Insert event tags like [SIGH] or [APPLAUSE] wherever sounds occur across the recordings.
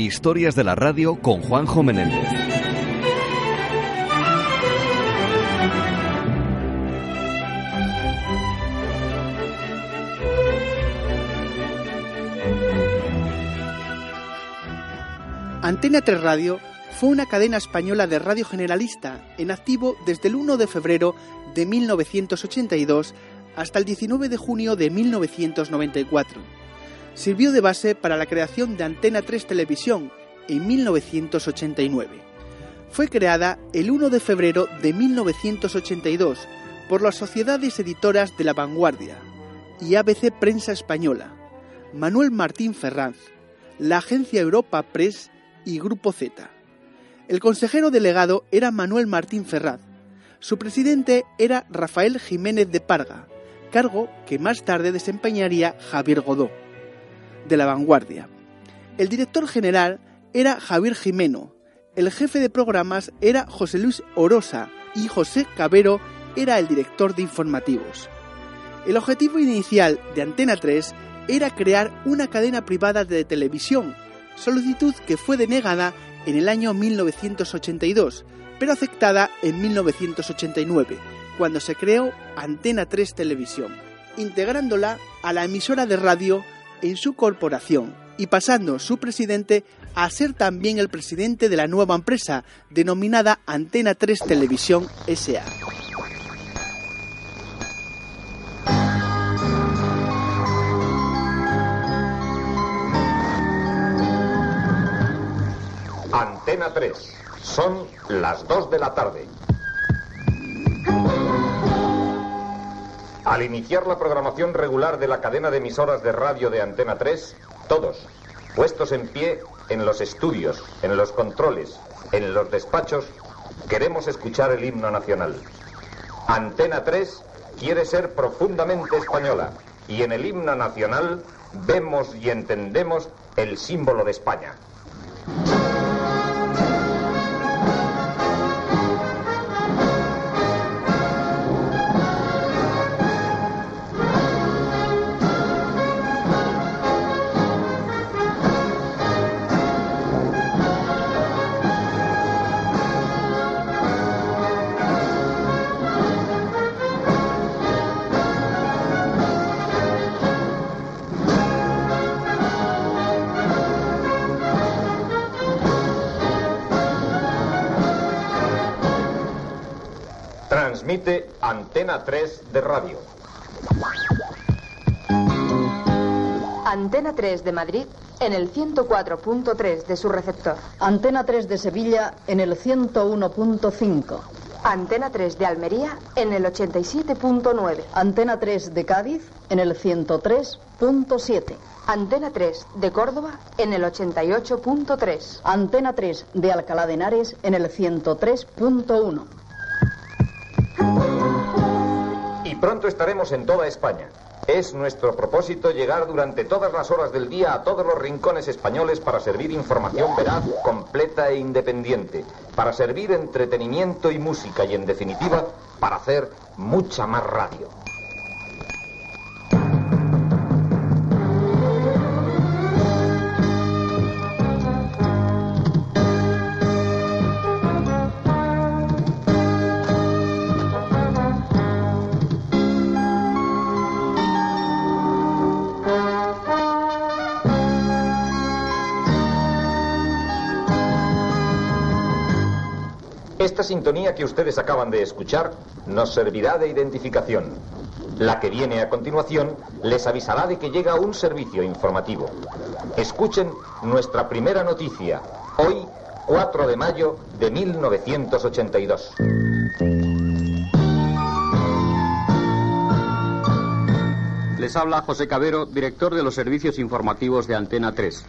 Historias de la radio con Juanjo Menéndez. Antena 3 Radio fue una cadena española de radio generalista en activo desde el 1 de febrero de 1982 hasta el 19 de junio de 1994. Sirvió de base para la creación de Antena 3 Televisión en 1989. Fue creada el 1 de febrero de 1982 por las sociedades editoras de La Vanguardia y ABC Prensa Española, Manuel Martín Ferranz, la agencia Europa Press y Grupo Z. El consejero delegado era Manuel Martín Ferraz. Su presidente era Rafael Jiménez de Parga, cargo que más tarde desempeñaría Javier Godó, de la vanguardia. El director general era Javier Jimeno, el jefe de programas era José Luis Orosa y José Cabero era el director de informativos. El objetivo inicial de Antena 3 era crear una cadena privada de televisión, solicitud que fue denegada en el año 1982, pero aceptada en 1989, cuando se creó Antena 3 Televisión, integrándola a la emisora de radio en su corporación y pasando su presidente a ser también el presidente de la nueva empresa denominada Antena 3 Televisión SA. Antena 3. Son las 2 de la tarde. Al iniciar la programación regular de la cadena de emisoras de radio de Antena 3, todos, puestos en pie en los estudios, en los controles, en los despachos, queremos escuchar el himno nacional. Antena 3 quiere ser profundamente española y en el himno nacional vemos y entendemos el símbolo de España. Transmite Antena 3 de radio. Antena 3 de Madrid en el 104.3 de su receptor. Antena 3 de Sevilla en el 101.5. Antena 3 de Almería en el 87.9. Antena 3 de Cádiz en el 103.7. Antena 3 de Córdoba en el 88.3. Antena 3 de Alcalá de Henares en el 103.1. pronto estaremos en toda España. Es nuestro propósito llegar durante todas las horas del día a todos los rincones españoles para servir información veraz, completa e independiente, para servir entretenimiento y música y, en definitiva, para hacer mucha más radio. Esta sintonía que ustedes acaban de escuchar nos servirá de identificación. La que viene a continuación les avisará de que llega un servicio informativo. Escuchen nuestra primera noticia, hoy 4 de mayo de 1982. Les habla José Cabero, director de los servicios informativos de Antena 3.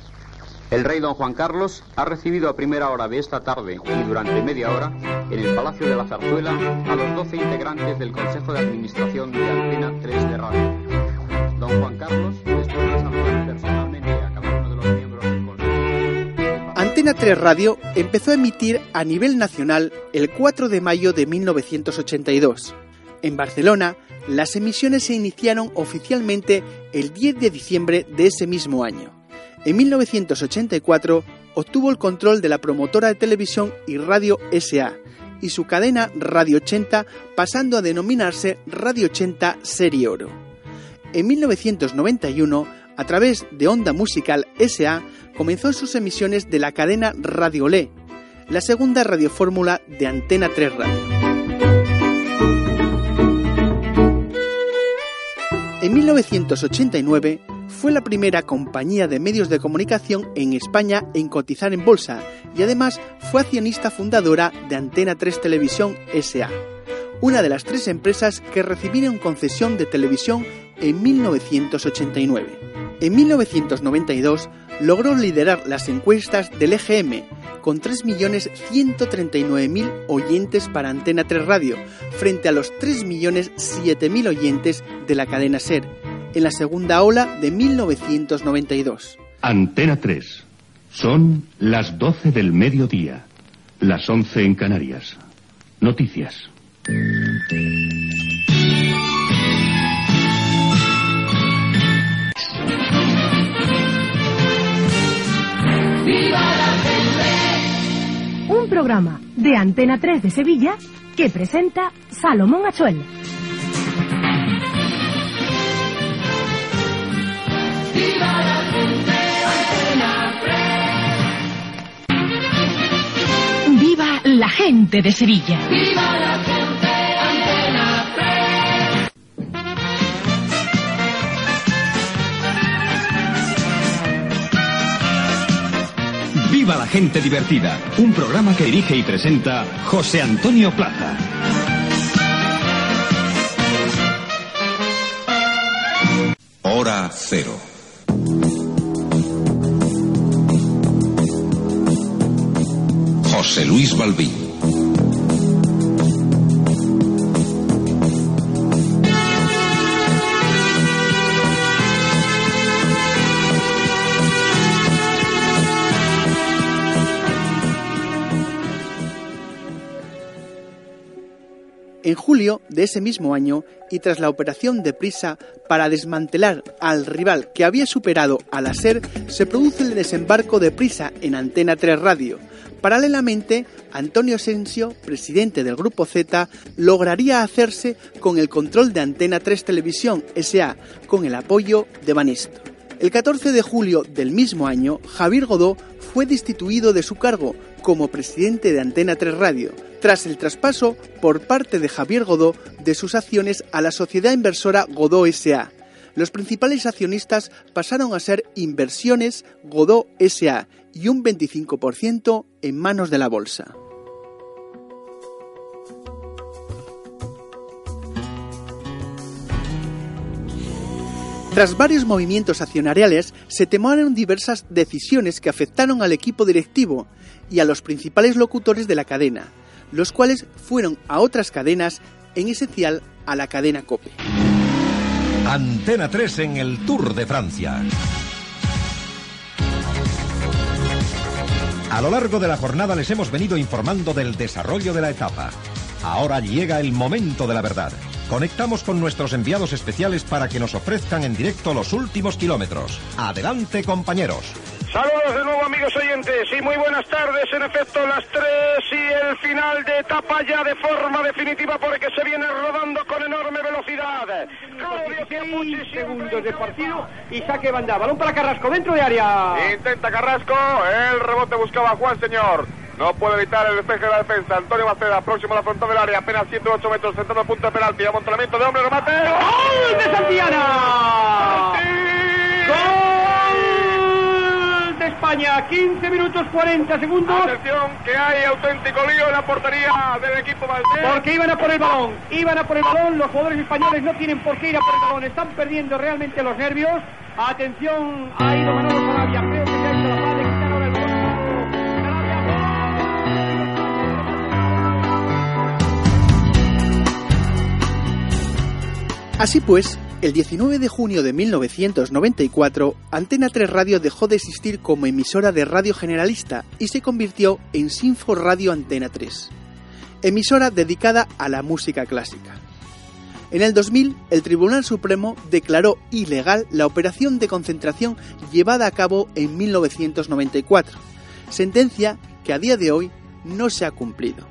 El rey don Juan Carlos ha recibido a primera hora de esta tarde y durante media hora en el Palacio de la Zarzuela a los 12 integrantes del Consejo de Administración de Antena 3 de Radio. Don Juan Carlos, personalmente a cada uno de los miembros del Consejo... Antena 3 Radio empezó a emitir a nivel nacional el 4 de mayo de 1982. En Barcelona, las emisiones se iniciaron oficialmente el 10 de diciembre de ese mismo año. En 1984 obtuvo el control de la promotora de televisión y radio SA y su cadena Radio 80 pasando a denominarse Radio 80 Serie Oro. En 1991, a través de Onda Musical SA, comenzó sus emisiones de la cadena Radio Le, la segunda radiofórmula de Antena 3 Radio. En 1989 fue la primera compañía de medios de comunicación en España en cotizar en bolsa y además fue accionista fundadora de Antena 3 Televisión SA, una de las tres empresas que recibieron concesión de televisión en 1989. En 1992 logró liderar las encuestas del EGM con 3.139.000 oyentes para Antena 3 Radio, frente a los 3.007.000 oyentes de la cadena SER, en la segunda ola de 1992. Antena 3. Son las 12 del mediodía, las 11 en Canarias. Noticias. Un programa de Antena 3 de Sevilla que presenta Salomón Achuel. La gente de Sevilla! ¡Viva la gente! Antena 3! Viva la gente divertida, un programa que dirige y presenta José Antonio Plaza. Hora cero. Luis Balbín. En julio de ese mismo año, y tras la operación de prisa para desmantelar al rival que había superado a la SER, se produce el desembarco de prisa en Antena 3 Radio. Paralelamente, Antonio Asensio, presidente del Grupo Z, lograría hacerse con el control de Antena 3 Televisión SA, con el apoyo de Banesto. El 14 de julio del mismo año, Javier Godó fue destituido de su cargo como presidente de Antena 3 Radio, tras el traspaso por parte de Javier Godó de sus acciones a la sociedad inversora Godó SA. Los principales accionistas pasaron a ser Inversiones Godó SA y un 25% en manos de la bolsa. Tras varios movimientos accionariales, se tomaron diversas decisiones que afectaron al equipo directivo y a los principales locutores de la cadena, los cuales fueron a otras cadenas, en esencial a la cadena COPE. Antena 3 en el Tour de Francia. A lo largo de la jornada les hemos venido informando del desarrollo de la etapa. Ahora llega el momento de la verdad. Conectamos con nuestros enviados especiales para que nos ofrezcan en directo los últimos kilómetros. Adelante, compañeros. Saludos de nuevo amigos oyentes y muy buenas tardes. En efecto, las tres y el final de etapa ya de forma definitiva porque se viene rodando con enorme velocidad. Claudio segundos de partido y saque banda. Balón para Carrasco dentro de área. Intenta Carrasco, el rebote buscaba Juan Señor. No puede evitar el despeje de la defensa. Antonio Maceda, próximo a la frontal del área, apenas 108 metros, centrando el punto de penalti. Amontonamiento de hombre, remate. ¡Gol de Santillana! España! 15 minutos 40 segundos. Atención, que hay auténtico lío en la portería del equipo Valdés. Porque iban a por el balón. Iban a por el balón. Los jugadores españoles no tienen por qué ir a por el balón. Están perdiendo realmente los nervios. Atención, ha ido Manolo Sarabia. Creo que se ha hecho la balón. Así pues, el 19 de junio de 1994, Antena 3 Radio dejó de existir como emisora de radio generalista y se convirtió en Sinfo Radio Antena 3, emisora dedicada a la música clásica. En el 2000, el Tribunal Supremo declaró ilegal la operación de concentración llevada a cabo en 1994. sentencia que a día de hoy no se ha cumplido.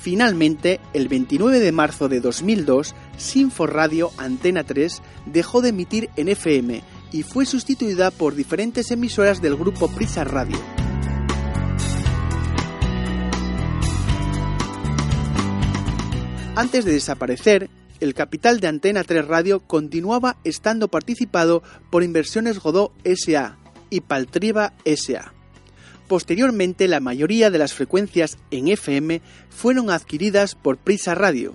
Finalmente, el 29 de marzo de 2002, Sinfo Radio Antena 3 dejó de emitir en FM y fue sustituida por diferentes emisoras del grupo Prisa Radio. Antes de desaparecer, el capital de Antena 3 Radio continuaba estando participado por Inversiones Godó SA y Paltriva SA. Posteriormente, la mayoría de las frecuencias en FM fueron adquiridas por Prisa Radio.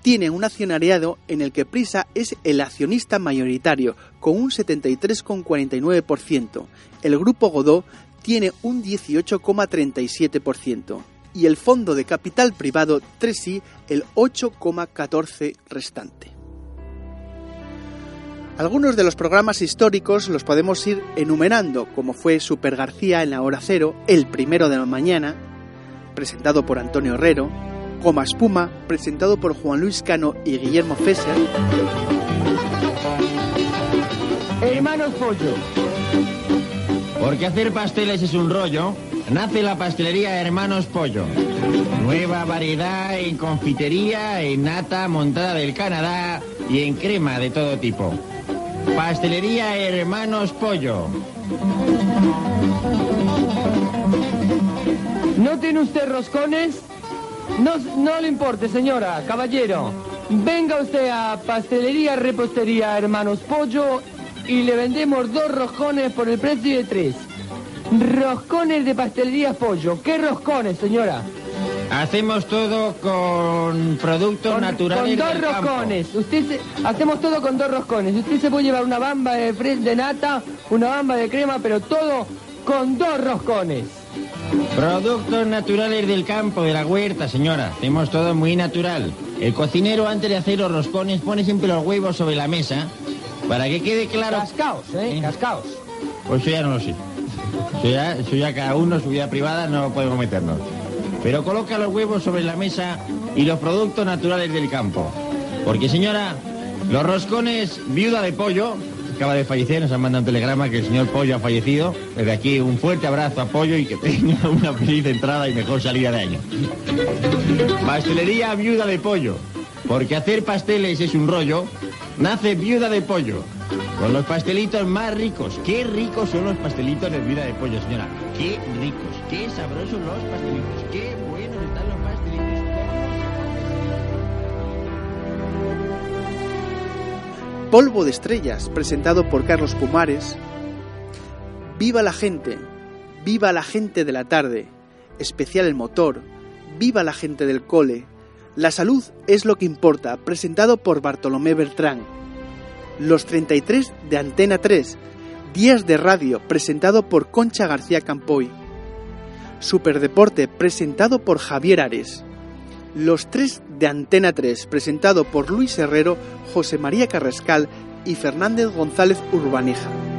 Tienen un accionariado en el que Prisa es el accionista mayoritario, con un 73,49%. El grupo Godó tiene un 18,37% y el fondo de capital privado 3i el 8,14 restante. Algunos de los programas históricos los podemos ir enumerando, como fue Super García en la hora cero, el primero de la mañana, presentado por Antonio Herrero, Coma Espuma, presentado por Juan Luis Cano y Guillermo Fesser. Hermanos Pollo. Porque hacer pasteles es un rollo, nace la pastelería Hermanos Pollo. Nueva variedad en confitería, en nata montada del Canadá y en crema de todo tipo. Pastelería Hermanos Pollo. ¿No tiene usted roscones? No, no le importe, señora, caballero. Venga usted a Pastelería Repostería Hermanos Pollo y le vendemos dos roscones por el precio de tres. Roscones de pastelería pollo. ¿Qué roscones, señora? Hacemos todo con productos Con- naturales Con dos del campo. roscones. Usted se- hacemos todo con dos roscones. Usted se puede llevar una bamba de de nata, una bamba de crema, pero todo con dos roscones. Productos naturales del campo, de la huerta, señora. Hacemos todo muy natural. El cocinero antes de hacer los roscones pone siempre los huevos sobre la mesa para que quede claro. Cascaos, ¿eh? Cascaos. Pues eso ya no lo sé. Eso ya, eso ya cada uno, su vida privada, no podemos meternos. Pero coloca los huevos sobre la mesa y los productos naturales del campo. Porque, señora, los roscones viuda de pollo, acaba de fallecer, nos han mandado un telegrama que el señor Pollo ha fallecido. Desde aquí un fuerte abrazo a Pollo y que tenga [LAUGHS] una feliz entrada y mejor salida de año. Pastelería viuda de pollo. Porque hacer pasteles es un rollo, nace viuda de pollo. Con los pastelitos más ricos. Qué ricos son los pastelitos de viuda de pollo, señora. Qué ricos, qué sabrosos los pastelitos. Qué buenos están los pastelitos. Polvo de Estrellas, presentado por Carlos Pumares. Viva la gente, viva la gente de la tarde, especial el motor, viva la gente del cole. La salud es lo que importa, presentado por Bartolomé Bertrán. Los 33 de Antena 3, Días de Radio, presentado por Concha García Campoy. Superdeporte, presentado por Javier Ares. Los tres de Antena 3, presentado por Luis Herrero, José María Carrascal y Fernández González Urbaneja.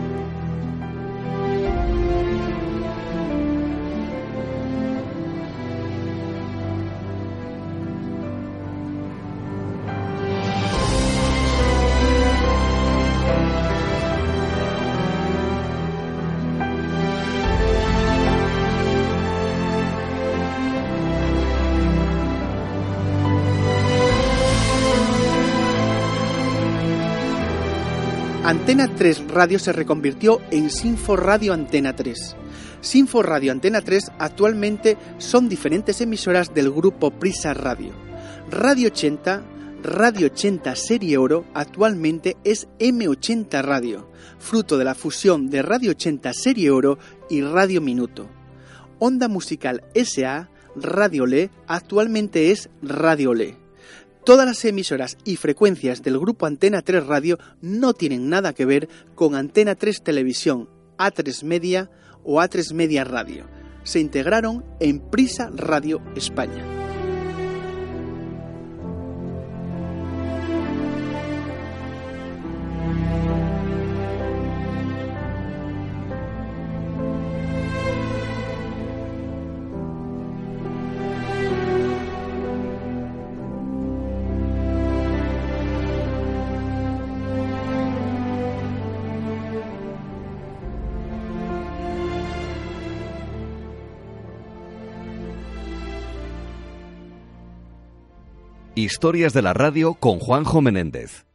Antena 3 Radio se reconvirtió en Sinfo Radio Antena 3. Sinfo Radio Antena 3 actualmente son diferentes emisoras del grupo Prisa Radio. Radio 80, Radio 80 Serie Oro actualmente es M80 Radio, fruto de la fusión de Radio 80 Serie Oro y Radio Minuto. Onda Musical SA, Radio Le, actualmente es Radio Le. Todas las emisoras y frecuencias del grupo Antena 3 Radio no tienen nada que ver con Antena 3 Televisión, A3 Media o A3 Media Radio. Se integraron en Prisa Radio España. Historias de la radio con Juanjo Menéndez.